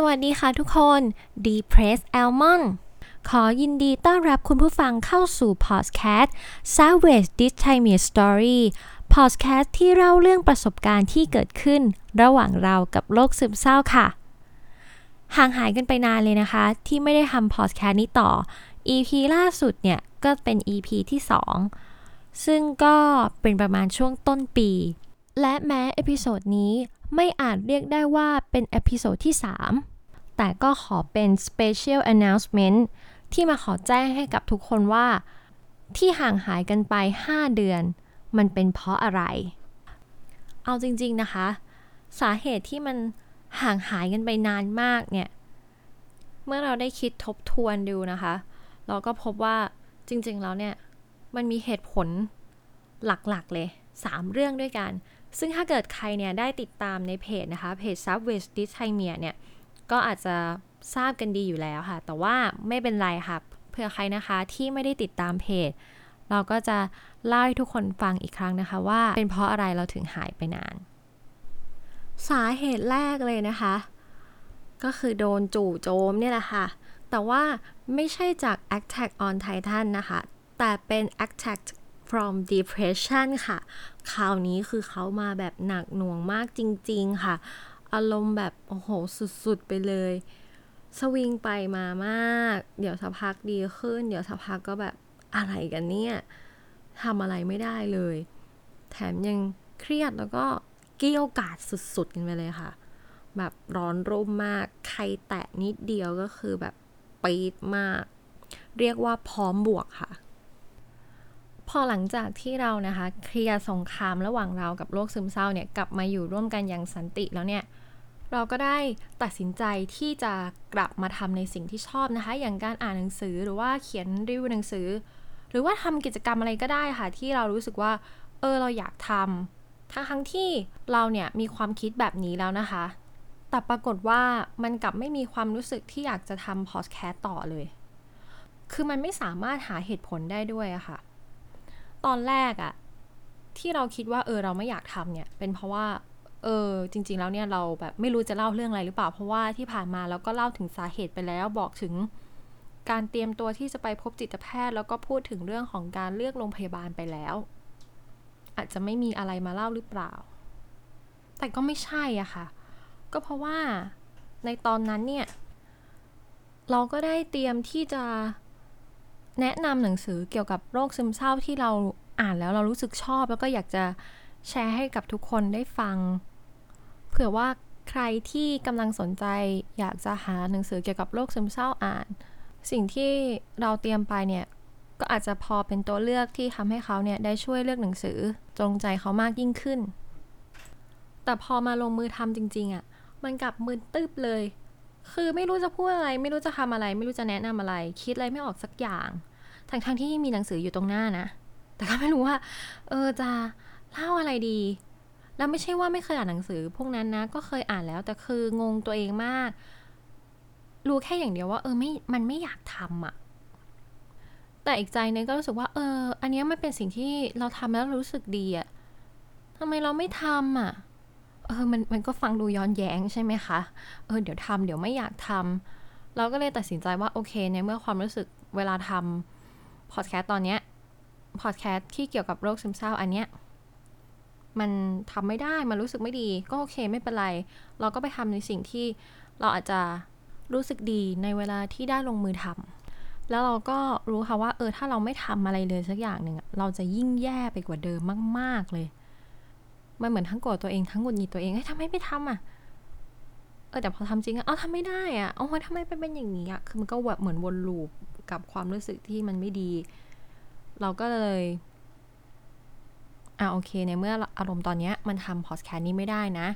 สวัสดีค่ะทุกคน Depress Almond ขอยินดีต้อนรับคุณผู้ฟังเข้าสู่ Podcast Savage This Time Your Story Podcast ที่เล่าเรื่องประสบการณ์ที่เกิดขึ้น ระหว่างเรากับโรคซึมเศร้าค่ะ ห่างหายกันไปนานเลยนะคะ ที่ไม่ได้ทำ Podcast นี้ต่อ EP ล่าสุดเนี่ยก็เป็น EP ที่ 2 ซึ่งก็เป็นประมาณช่วงต้นปี และแม้ episode นี้ ไม่อาจเรียกได้ว่าเป็น episode ที่ 3 แต่ก็ขอเป็น Special Announcement ที่มาขอแจ้งให้กับทุกคนว่า ที่ห่างหายกันไป 5 เดือน มันเป็นเพราะอะไร เอาจริงๆนะคะ สาเหตุที่มันห่างหายกันไปนานมากเนี่ย เมื่อเราได้คิดทบทวนดูนะคะ เราก็พบว่าจริงๆแล้วเนี่ย มันมีเหตุผลหลักๆเลย 3 เรื่องด้วยกัน ซึ่งถ้าเกิดใครเนี่ยได้ติดตามในเพจนะคะ เพจ Subway d i s t i m i a เนี่ย ก็อาจจะทราบกันดีอยู่แล้วค่ะ แต่ว่าไม่เป็นไรค่ะเผื่อใครนะคะที่ไม่ได้ติดตามเพจ เราก็จะเล่าให้ทุกคนฟังอีกครั้งนะคะว่าเป็นเพราะอะไรเราถึงหายไปนาน สาเหตุแรกเลยนะคะ ก็คือโดนจู่โจมเนี่ยแหละค่ะ แต่ว่าไม่ใช่จาก Attack on Titan นะคะ แต่เป็น Attack from depression ค่ะ คราวนี้คือเขามาแบบหนักหน่วงมากจริง ๆ ค่ะ อารมณ์แบบโอ้โหสุด ๆ ไปเลย สวิงไปมามาก เดี๋ยวสักพักดีขึ้น เดี๋ยวสักพักก็แบบอะไรกันเนี่ยทำอะไรไม่ได้เลย แถมยังเครียดแล้วก็เกี้ยวกาดสุดๆกันไปเลยค่ะ แบบร้อนรุ่มมาก ใครแตะนิดเดียวก็คือแบบปี๊ดมาก เรียกว่าพร้อมบวกค่ะ พอหลังจากที่เรานะคะเคลียร์สงครามระหว่างเรากับโรคซึมเศร้าเนี่ยกลับมาอยู่ร่วมกันอย่างสันติแล้วเนี่ยเราก็ได้ตัดสินใจที่จะกลับมาทำในสิ่งที่ชอบนะคะ อย่างการอ่านหนังสือหรือว่าเขียนรีวิวหนังสือ หรือว่าทำกิจกรรมอะไรก็ได้ค่ะ ที่เรารู้สึกว่า เออเราอยากทำทั้งทั้งที่เราเนี่ยมีความคิดแบบนี้แล้วนะคะ แต่ปรากฏว่ามันกลับไม่มีความรู้สึกที่อยากจะทำพอดแคสต์ต่อเลย คือมันไม่สามารถหาเหตุผลได้ด้วยอะค่ะ ตอนแรกอะที่เราคิดว่าเออเราไม่อยากทำเนี่ย เป็นเพราะว่า เออจริง ๆ แล้วเนี่ยเราแบบไม่รู้จะเล่าเรื่องอะไรหรือเปล่า เพราะว่าที่ผ่านมาเราก็เล่าถึงสาเหตุไปแล้วบอกถึงการเตรียมตัวที่จะไปพบจิตแพทย์ แล้วก็พูดถึงเรื่องของการเลือกโรงพยาบาลไปแล้ว อาจจะไม่มีอะไรมาเล่าหรือเปล่า แต่ก็ไม่ใช่อะค่ะ ก็เพราะว่าในตอนนั้นเนี่ย เราก็ได้เตรียมที่จะ แนะนำหนังสือเกี่ยวกับโรคซึมเศร้าที่เราอ่านแล้วเรารู้สึกชอบ แล้วก็อยากจะแชร์ให้กับทุกคนได้ฟัง เผื่อว่าใครที่กำลังสนใจ อยากจะหาหนังสือเกี่ยวกับโรคซึมเศร้าอ่าน สิ่งที่เราเตรียมไปเนี่ยก็อาจจะพอเป็นตัวเลือกที่ทำให้เขาเนี่ยได้ช่วยเลือกหนังสือตรงใจเขามากยิ่งขึ้น แต่พอมาลงมือทำจริงๆอะ่ะมันกลับมืนตึบเลย คือไม่รู้จะพูดอะไร ไม่รู้จะทำอะไร ไม่รู้จะแนะนำอะไร คิดอะไรไม่ออกสักอย่างทั้งๆทที่มีหนังสืออยู่ตรงหน้านะ แต่ก็ไม่รู้ว่า เออจะเล่าอะไรดี แล้วไม่ใช่ว่าไม่เคยอ่านหนังสือ พวกนั้นนะ ก็เคยอ่านแล้ว แต่คืองงตัวเองมาก รู้แค่อย่างเดียวว่า เออไม่มันไม่อยากทำอะแต่อีกใจนึงก็รู้สึกว่า เออ อันนี้มันเป็นสิ่งที่เราทำแล้วรู้สึกดีอะทำไมเราไม่ทำอะ เออมันมันก็ฟังดูย้อนแย้งใช่ไหมคะ เออเดี๋ยวทำเดี๋ยวไม่อยากทำเราก็เลยตัดสินใจว่าโอเคในเมื่อความรู้สึกเวลาทำพอดแคสต์ตอนเนี้ยพอดแคสต์ที่เกี่ยวกับโรคซึมเศร้าอันเนี้ยมันทำไม่ได้ มันรู้สึกไม่ดี ก็โอเคไม่เป็นไร เราก็ไปทำในสิ่งที่เราอาจจะรู้สึกดีในเวลาที่ได้ลงมือทำแล้วเราก็รู้ค่ะว่าเออถ้าเราไม่ทำอะไรเลยสักอย่างหนึ่งเราจะยิ่งแย่ไปกว่าเดิมมาก ๆเลย มันเหมือนทั้งโกรธตัวเองทั้งหงุดหงิดตัวเองเฮ้ยทำไมไม่ทำอะเออแต่พอทำจริงอะเอ้าทำไม่ได้อะโอ้ยทำไมเป็นอย่างนี้อะคือมันก็แบบเหมือนวนลูปกับความรู้สึกที่มันไม่ดี เราก็เลยอ่าโอเคในเมื่ออารมณ์ตอนนี้มันทำพอดแคสต์นี้ไม่ได้นะ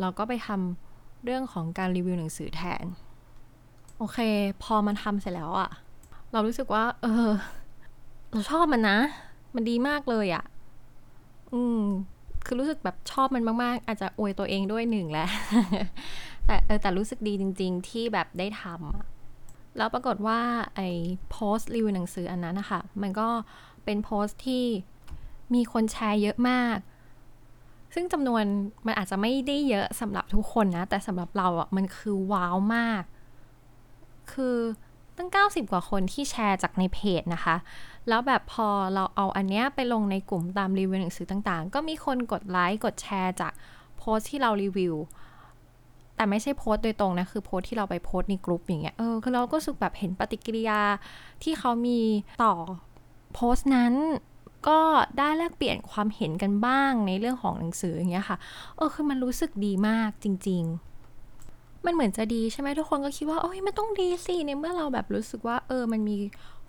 เราก็ไปทำเรื่องของการรีวิวหนังสือแทน โอเค พอมันทำเสร็จแล้วอะเรารู้สึกว่า เออ เราชอบมันนะ มันดีมากเลยอะอืม คือรู้สึกแบบชอบมันมาก ๆ อาจจะอวยตัวเองด้วยหนึ่งแหละแต่เออแต่รู้สึกดีจริง ๆ ที่แบบได้ทำแล้วปรากฏว่าไอ้โพสต์รีวิวหนังสืออันนั้นนะคะมันก็เป็นโพสต์ที่มีคนแชร์เยอะมาก ซึ่งจำนวนมันอาจจะไม่ได้เยอะสำหรับทุกคนนะ แต่สำหรับเราอะมันคือว้าวมาก คือ ตั้ง 90 กว่าคนที่แชร์จากในเพจนะคะ แล้วแบบพอเราเอาอันเนี้ยไปลงในกลุ่มตามรีวิวหนังสือต่างๆ ก็มีคนกดไลค์กดแชร์จากโพสที่เรารีวิว แต่ไม่ใช่โพสต์โดยตรงนะ คือโพสที่เราไปโพสในกลุ่มอย่างเงี้ย เออ คือเราก็รู้สึกแบบเห็นปฏิกิริยาที่เขามีต่อโพสต์นั้นก็ได้แลกเปลี่ยนความเห็นกันบ้างในเรื่องของหนังสืออย่างเงี้ยค่ะ เออ คือมันรู้สึกดีมากจริง ๆ มันเหมือนจะดีใช่ไหมทุกคนก็คิดว่าโอ้ยไม่ต้องดีสิในเมื่อเราแบบรู้สึกว่า เออ มันมี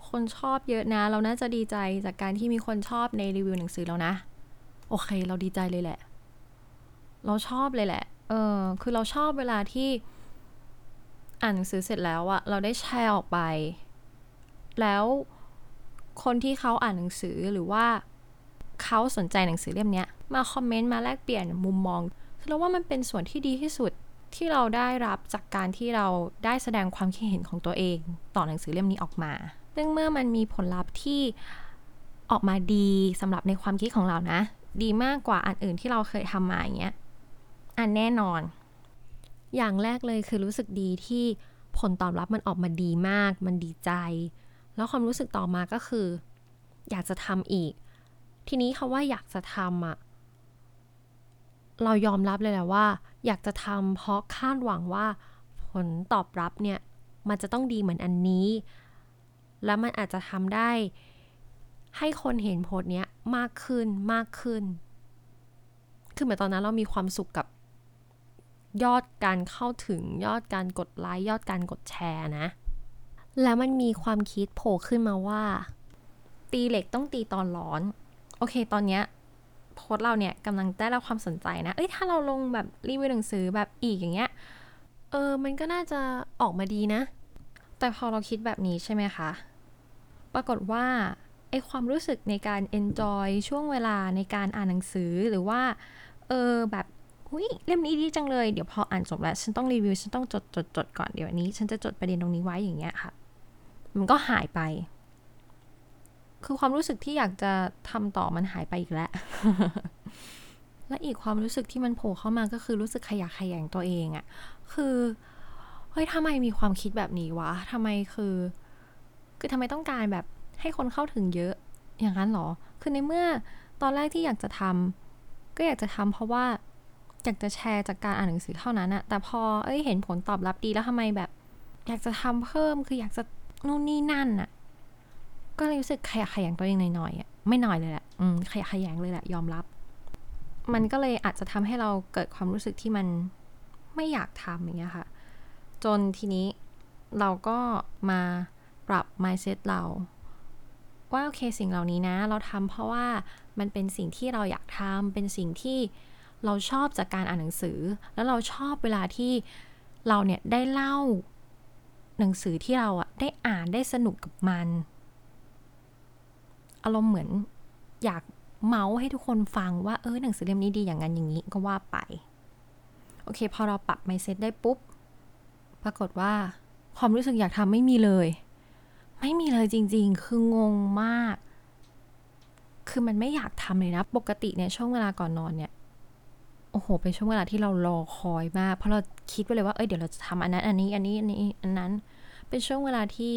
คนชอบเยอะนะ เราน่าจะดีใจจากการที่มีคนชอบในรีวิวหนังสือแล้วนะ โอเค เราดีใจเลยแหละ เราชอบเลยแหละ เออ คือเราชอบเวลาที่อ่านหนังสือเสร็จแล้วอะเราได้แชร์ออกไป แล้วคนที่เขาอ่านหนังสือหรือว่าเขาสนใจหนังสือเล่มนี้มาคอมเมนต์มาแลกเปลี่ยนมุมมองเราว่ามันเป็นส่วนที่ดีที่สุด ที่เราได้รับจากการที่เราได้แสดงความคิดเห็นของตัวเอง ต่อหนังสือเล่มนี้ออกมา ซึ่งเมื่อมันมีผลลัพธ์ที่ออกมาดีสำหรับในความคิดของเรานะ ดีมากกว่าอันอื่นที่เราเคยทำมาอย่างเงี้ยอันแน่นอน อย่างแรกเลยคือรู้สึกดีที่ผลตอบรับมันออกมาดีมาก มันดีใจ แล้วความรู้สึกต่อมาก็คือ อยากจะทำอีก ทีนี้คาว่าอยากจะทำอะเรายอมรับเลยแหละว่า อยากจะทำเพราะคาดหวังว่าผลตอบรับเนี่ย มันจะต้องดีเหมือนอันนี้ แล้วมันอาจจะทำได้ ให้คนเห็นโพสเนี้ยมากขึ้นมากขึ้น คือเหมือนตอนนั้นเรามีความสุขกับยอดการเข้าถึงยอดการกดไลค์ยอดการกดแชร์นะ แล้วมันมีความคิดโผล่ขึ้นมาว่า ตีเหล็กต้องตีตอนร้อน โอเค ตอนเนี้ย โพสเราเนี่ยกำลังได้รับความสนใจนะ เอ้ยถ้าเราลงแบบรีวิวหนังสือแบบอีกอย่างเงี้ย เออมันก็น่าจะออกมาดีนะ แต่พอเราคิดแบบนี้ใช่ไหมคะ ปรากฏว่าไอความรู้สึกในการ enjoy ช่วงเวลาในการอ่านหนังสือหรือว่า เออแบบหุ้ยเล่มนี้ดีจังเลย เดี๋ยวพออ่านจบแล้ว ฉันต้องรีวิว ฉันต้องจดจดจดก่อนเดี๋ยวนี้ ฉันจะจดประเด็นตรงนี้ไว้อย่างเงี้ยค่ะ มันก็หายไป คือความรู้สึกที่อยากจะทำต่อมันหายไปอีกแล้ว และอีกความรู้สึกที่มันโผล่เข้ามาก็คือรู้สึกขยะขยงตัวเองอะคือเฮ้ยทำไมมีความคิดแบบนี้วะทำไมคือ คือทำไมต้องการแบบให้คนเข้าถึงเยอะอย่างนั้นหรอ คือในเมื่อตอนแรกที่อยากจะทำก็อยากจะทำเพราะว่าอยากจะแชร์จากการอ่านหนังสือเท่านั้นอะแต่พอเอ้ยเห็นผลตอบรับดีแล้วทำไมแบบ อยากจะทำเพิ่มคืออยากจะนู่นนี่นั่นอะ ก็เลยรู้สึกขยะขยงตัวเองหน่อยๆไม่หน่อยเลยแหละอืมขยะขยงเลยแหละยอมรับ มันก็เลยอาจจะทำให้เราเกิดความรู้สึกที่มันไม่อยากทำอย่างเงี้ยค่ะ จนทีนี้เราก็มาปรับ mindset เราว่าโอเคสิ่งเหล่านี้นะ เราทำเพราะว่ามันเป็นสิ่งที่เราอยากทำเป็นสิ่งที่เราชอบจากการอ่านหนังสือ แล้วเราชอบเวลาที่เราเนี่ยได้เล่าหนังสือที่เราอะได้อ่านได้สนุกกับมัน อารมณ์เหมือนอยากเมาส์ให้ทุกคนฟังว่าเออหนังสือเล่มนี้ดีอย่างนั้นอย่างนี้ก็ว่าไป โอเค พอเราปรับไมเซ็ตได้ปุ๊บ ปรากฏว่าความรู้สึกอยากทำไม่มีเลย ไม่มีเลยจริง ๆ คืองงมาก คือมันไม่อยากทำเลยนะ ปกติเนี่ยช่วงเวลาก่อนนอนเนี่ยโอ้โห เป็นช่วงเวลาที่เรารอคอยมาก เพราะเราคิดไว้เลยว่า เอ้ย เดี๋ยวเราจะทำอันนั้น อันนี้ อันนี้ อันนี้ อันนั้น เป็นช่วงเวลาที่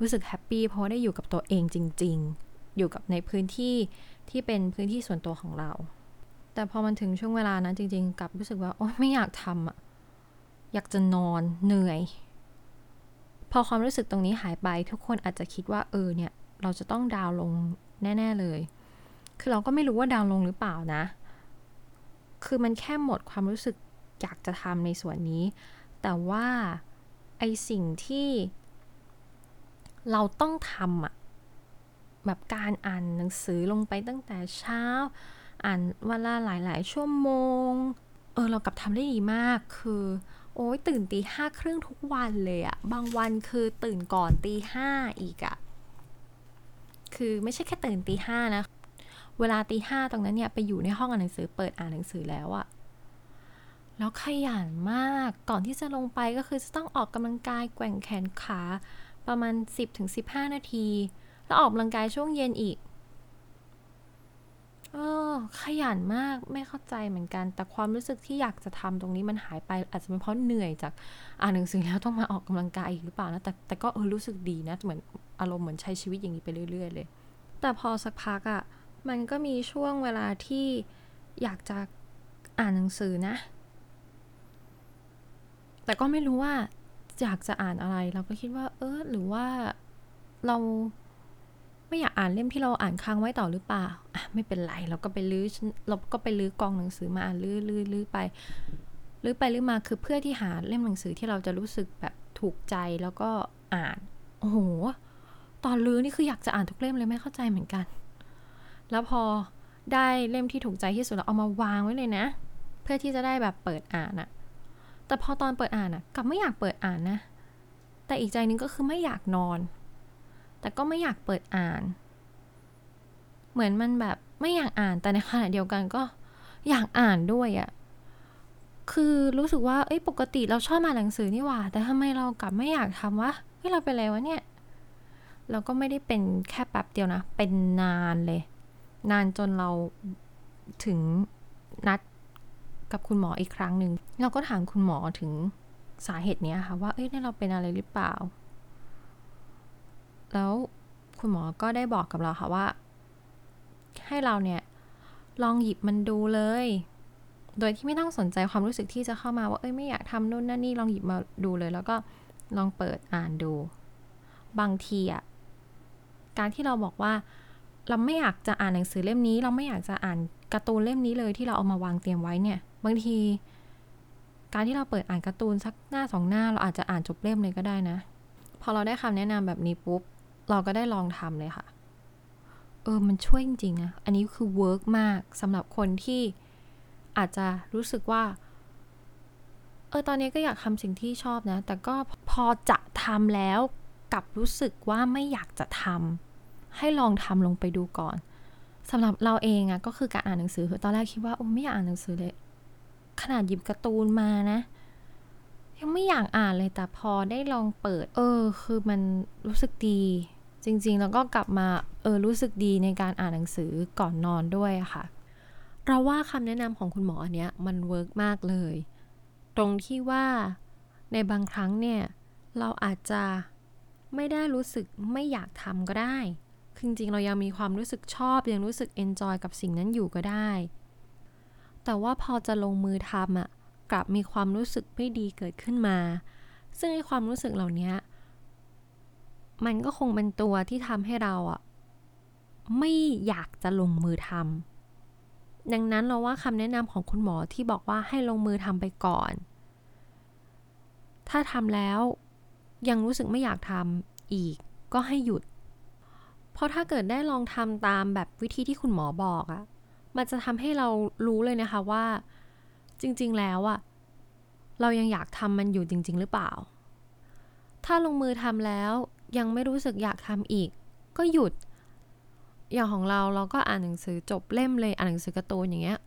รู้สึกแฮปปี้เพราะได้อยู่กับตัวเองจริง ๆ อยู่กับในพื้นที่ที่เป็นพื้นที่ส่วนตัวของเรา แต่พอมันถึงช่วงเวลานั้นจริง ๆกลับรู้สึกว่าโอ้ไม่อยากทำอะอยากจะนอนเหนื่อย พอความรู้สึกตรงนี้หายไปทุกคนอาจจะคิดว่าเออเนี่ย เราจะต้องดาวลงแน่ ๆเลย คือเราก็ไม่รู้ว่าดาวลงหรือเปล่านะ คือมันแค่หมดความรู้สึกอยากจะทำในส่วนนี้ แต่ว่าไอสิ่งที่เราต้องทำอะ แบบการอ่านหนังสือลงไปตั้งแต่เช้า อ่านวันละหลาย ๆ ชั่วโมง เออเรากลับทำได้ดีมากคือ โอ้ยตื่นตีห้าครึ่งทุกวันเลยอะบางวันคือตื่นก่อนตีห้าอีกอะคือไม่ใช่แค่ตื่นตีห้านะ เวลาตีห้าตรงนั้นเนี่ยไปอยู่ในห้องอ่านหนังสือเปิดอ่านหนังสือแล้วอะแล้วขยันมาก ก่อนที่จะลงไปก็คือจะต้องออกกำลังกายแกว่งแขนขาประมาณ 10-15 นาที แล้วออกกำลังกายช่วงเย็นอีกเออขยันมากไม่เข้าใจเหมือนกัน แต่ความรู้สึกที่อยากจะทำตรงนี้มันหายไป อาจจะเป็นเพราะเหนื่อยจากอ่านหนังสือแล้วต้องมาออกกำลังกายอีกหรือเปล่านะแต่แต่ก็เออรู้สึกดีนะเหมือนอารมณ์เหมือนใช้ชีวิตอย่างนี้ไปเรื่อยๆเลย แต่พอสักพักอะ่ะมันก็มีช่วงเวลาที่อยากจะอ่านหนังสือนะ แต่ก็ไม่รู้ว่าอยากจะอ่านอะไร เราก็คิดว่า เออหรือว่าเรา ไม่อยากอ่านเล่มที่เราอ่านค้างไว้ต่อหรือเปล่าอะไม่เป็นไรเราก็ไปลื้อเราก็ไปลื้อกองหนังสือมาอ่านลื้อลื้อลื้อไปลื้อไปลื้อมาคือเพื่อที่หาเล่มหนังสือที่เราจะรู้สึกแบบถูกใจแล้วก็อ่านโอ้โหตอนลื้อนี่คืออยากจะอ่านทุกเล่มเลยไม่เข้าใจเหมือนกัน แล้วพอได้เล่มที่ถูกใจที่สุดเราเอามาวางไว้เลยนะ เพื่อที่จะได้แบบเปิดอ่านอะแต่พอตอนเปิดอ่านอะกลับไม่อยากเปิดอ่านนะ แต่อีกใจนึงก็คือไม่อยากนอน แต่ก็ไม่อยากเปิดอ่าน เหมือนมันแบบไม่อยากอ่านแต่ในขณะเดียวกันก็อยากอ่านด้วยอะคือรู้สึกว่าเอ้ยปกติเราชอบอ่านหนังสือนี่หว่า แต่ทำไมเรากลับไม่อยากทำวะเฮ้ยเราไปแล้ววะเนี่ยเราก็ไม่ได้เป็นแค่แป๊บเดียวนะ เป็นนานเลย นานจนเราถึงนัดกับคุณหมออีกครั้งหนึ่ง เราก็ถามคุณหมอถึงสาเหตุเนี้ยค่ะว่า เอ้ยเราเป็นอะไรหรือเปล่า แล้วคุณหมอก็ได้บอกกับเราค่ะว่า ให้เราเนี่ยลองหยิบมันดูเลย โดยที่ไม่ต้องสนใจความรู้สึกที่จะเข้ามาว่า เอ้ยไม่อยากทำนู่นนั่นนี่ลองหยิบมาดูเลย แล้วก็ลองเปิดอ่านดู บางทีอะการที่เราบอกว่า เราไม่อยากจะอ่านหนังสือเล่มนี้ เราไม่อยากจะอ่านการ์ตูนเล่มนี้เลยที่เราเอามาวางเตรียมไว้เนี่ย บางที การที่เราเปิดอ่านการ์ตูนสักหน้าสองหน้า เราอาจจะอ่านจบเล่มเลยก็ได้นะ พอเราได้คำแนะนำแบบนี้ปุ๊บ เราก็ได้ลองทำเลยค่ะ เออ มันช่วยจริงๆนะ อันนี้คือ work มากสำหรับคนที่อาจจะรู้สึกว่า เออ ตอนนี้ก็อยากทำสิ่งที่ชอบนะ แต่ก็พอจะทำแล้วกับรู้สึกว่าไม่อยากจะทำให้ลองทำลงไปดูก่อนสำหรับเราเองอะก็คือการอ่านหนังสือตอนแรกคิดว่าโอ้ไม่อยากอ่านหนังสือเลย ขนาดหยิบการ์ตูนมานะ ยังไม่อยากอ่านเลยแต่พอได้ลองเปิด เออ คือมันรู้สึกดี จริงๆ แล้วก็กลับมาเออรู้สึกดีในการอ่านหนังสือก่อนนอนด้วยค่ะ เราว่าคำแนะนำของคุณหมออันเนี้ยมัน work มากเลย ตรงที่ว่าในบางครั้งเนี่ยเราอาจจะไม่ได้รู้สึกไม่อยากทำก็ได้ จริงๆ เรายังมีความรู้สึกชอบ ยังรู้สึก enjoy กับสิ่งนั้นอยู่ก็ได้ แต่ว่าพอจะลงมือทำอะกลับมีความรู้สึกไม่ดีเกิดขึ้นมา ซึ่งไอ้ความรู้สึกเหล่านี้ มันก็คงเป็นตัวที่ทำให้เราอะไม่อยากจะลงมือทำดังนั้นเราว่าคำแนะนำของคุณหมอที่บอกว่าให้ลงมือทำไปก่อน ถ้าทำแล้วยังรู้สึกไม่อยากทำอีกก็ให้หยุด เพราะถ้าเกิดได้ลองทำตามแบบวิธีที่คุณหมอบอกอะมันจะทำให้เรารู้เลยนะคะว่า จริง ๆ แล้วอะเรายังอยากทำมันอยู่จริง ๆ หรือเปล่า ถ้าลงมือทำแล้ว ยังไม่รู้สึกอยากทำอีก ก็หยุด อย่างของเราเราก็อ่านหนังสือจบเล่มเลยอ่านหนังสือการ์ตูนอย่างเงี้ย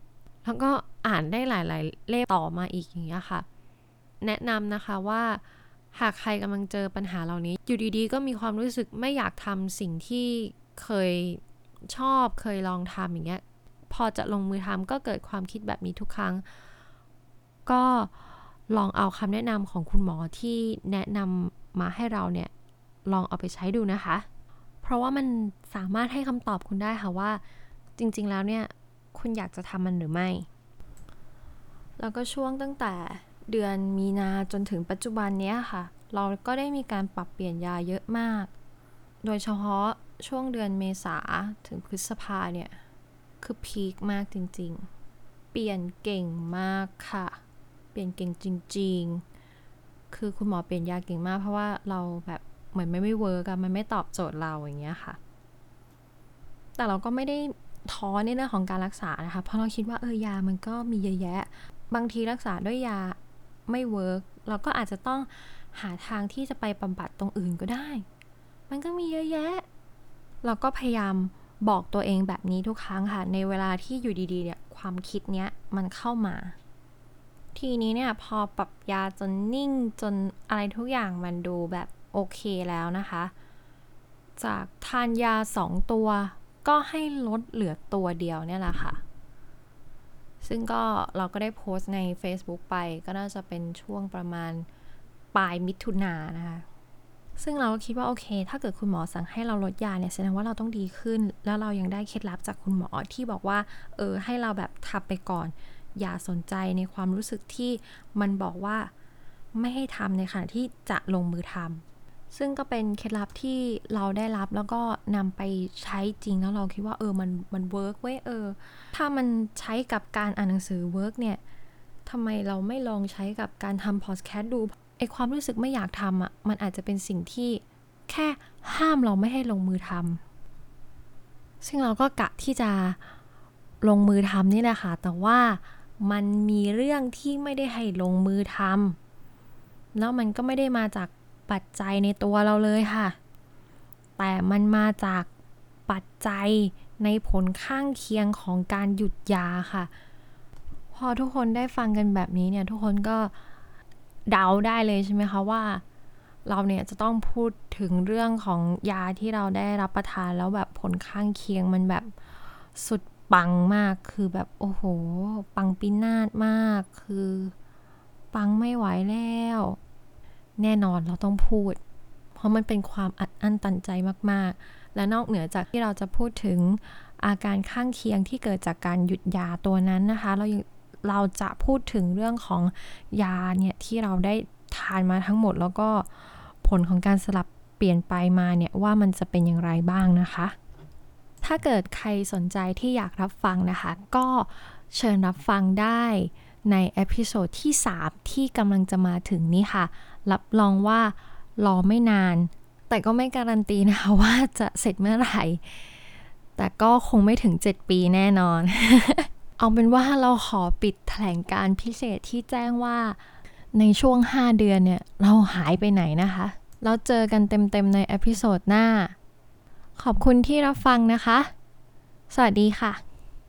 แล้วก็อ่านได้หลาย ๆ เล่มต่อมาอีกอย่างเงี้ยค่ะ แนะนำนะคะว่าหากใครกำลังเจอปัญหาเหล่านี้ อยู่ดีๆ ก็มีความรู้สึกไม่อยากทำสิ่งที่เคยชอบเคยลองทำอย่างเงี้ย พอจะลงมือทำก็เกิดความคิดแบบนี้ทุกครั้ง ก็ลองเอาคำแนะนำของคุณหมอที่แนะนำมาให้เราเนี่ย ลองเอาไปใช้ดูนะคะ เพราะว่ามันสามารถให้คำตอบคุณได้ค่ะว่า จริง ๆ แล้วเนี่ย คุณอยากจะทำมันหรือไม่ แล้วก็ช่วงตั้งแต่เดือนมีนาจนถึงปัจจุบันนี้ค่ะ เราก็ได้มีการปรับเปลี่ยนยาเยอะมาก โดยเฉพาะช่วงเดือนเมษาถึงพฤษภาเนี่ย คือ peak มากจริง ๆ เปลี่ยนเก่งมากค่ะ เปลี่ยนเก่งจริง ๆ คือคุณหมอเปลี่ยนยาเก่งมาก เพราะว่าเราแบบ เหมือนไม่ไม่ work อะมันไม่ตอบโจทย์เราอย่างเงี้ยค่ะ แต่เราก็ไม่ได้ท้อในเรื่องของการรักษานะคะ เพราะเราคิดว่าเออยามันก็มีเยอะแยะ บางทีรักษาด้วยยาไม่ work เราก็อาจจะต้องหาทางที่จะไปบำบัดตรงอื่นก็ได้ มันก็มีเยอะแยะ เราก็พยายามบอกตัวเองแบบนี้ทุกครั้งค่ะ ในเวลาที่อยู่ดีๆเนี่ยความคิดเนี้ยมันเข้ามา ทีนี้เนี่ยพอปรับยาจนนิ่งจนอะไรทุกอย่างมันดูแบบ โอเคแล้วนะคะ จากทานยาสองตัว ก็ให้ลดเหลือตัวเดียวเนี่ยแหละค่ะ ซึ่งก็เราก็ได้โพสต์ใน Facebook ไปก็น่าจะเป็นช่วงประมาณปลายมิถุนายนนะคะซึ่งเราก็คิดว่าโอเค ถ้าเกิดคุณหมอสั่งให้เราลดยาเนี่ยแสดงว่าเราต้องดีขึ้น แล้วเรายังได้เคล็ดลับจากคุณหมอที่บอกว่า เออ ให้เราแบบทับไปก่อน อย่าสนใจในความรู้สึกที่มันบอกว่าไม่ให้ทำในขณะที่จะลงมือทำ ซึ่งก็เป็นเคล็ดลับที่เราได้รับแล้วก็นำไปใช้จริงแล้วเราคิดว่าเออมันมัน work เว้ยเออ ถ้ามันใช้กับการอ่านหนังสือ work เนี่ยทำไมเราไม่ลองใช้กับการทำพอดแคสต์ดูไอความรู้สึกไม่อยากทำอะมันอาจจะเป็นสิ่งที่แค่ห้ามเราไม่ให้ลงมือทำซึ่งเราก็กะที่จะลงมือทำนี่แหละค่ะแต่ว่ามันมีเรื่องที่ไม่ได้ให้ลงมือทำแล้วมันก็ไม่ได้มาจาก ปัจจัยในตัวเราเลยค่ะ แต่มันมาจากปัจจัยในผลข้างเคียงของการหยุดยาค่ะ พอทุกคนได้ฟังกันแบบนี้เนี่ย ทุกคนก็เดาได้เลยใช่ไหมคะว่า เราเนี่ยจะต้องพูดถึงเรื่องของยาที่เราได้รับประทานแล้วแบบผลข้างเคียงมันแบบสุดปังมากคือแบบโอ้โห ปังปินาศมากคือ ปังไม่ไหวแล้ว แน่นอนเราต้องพูด เพราะมันเป็นความอัดอั้นตันใจมากๆ และนอกเหนือจากที่เราจะพูดถึงอาการข้างเคียงที่เกิดจากการหยุดยาตัวนั้นนะคะ เราเราจะพูดถึงเรื่องของยาเนี่ยที่เราได้ทานมาทั้งหมด แล้วก็ผลของการสลับเปลี่ยนไปมาเนี่ยว่ามันจะเป็นอย่างไรบ้างนะคะ ถ้าเกิดใครสนใจที่อยากรับฟังนะคะ ก็เชิญรับฟังได้ ใน episode ที่ 3 ที่กำลังจะมาถึงนี้ค่ะ รับรองว่ารอไม่นาน แต่ก็ไม่การันตีนะคะว่าจะเสร็จเมื่อไหร่ แต่ก็คงไม่ถึง 7 ปีแน่นอน เอาเป็นว่าเราขอปิดแถลงการณ์พิเศษที่แจ้งว่าในช่วง 5 เดือนเนี่ย เราหายไปไหนนะคะ แล้วเจอกันเต็มๆใน episode หน้า ขอบคุณที่รับฟังนะคะ สวัสดีค่ะ